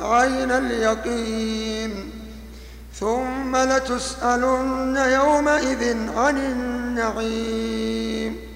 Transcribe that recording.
عين اليقين. ثم لتسألن يومئذ عن النعيم.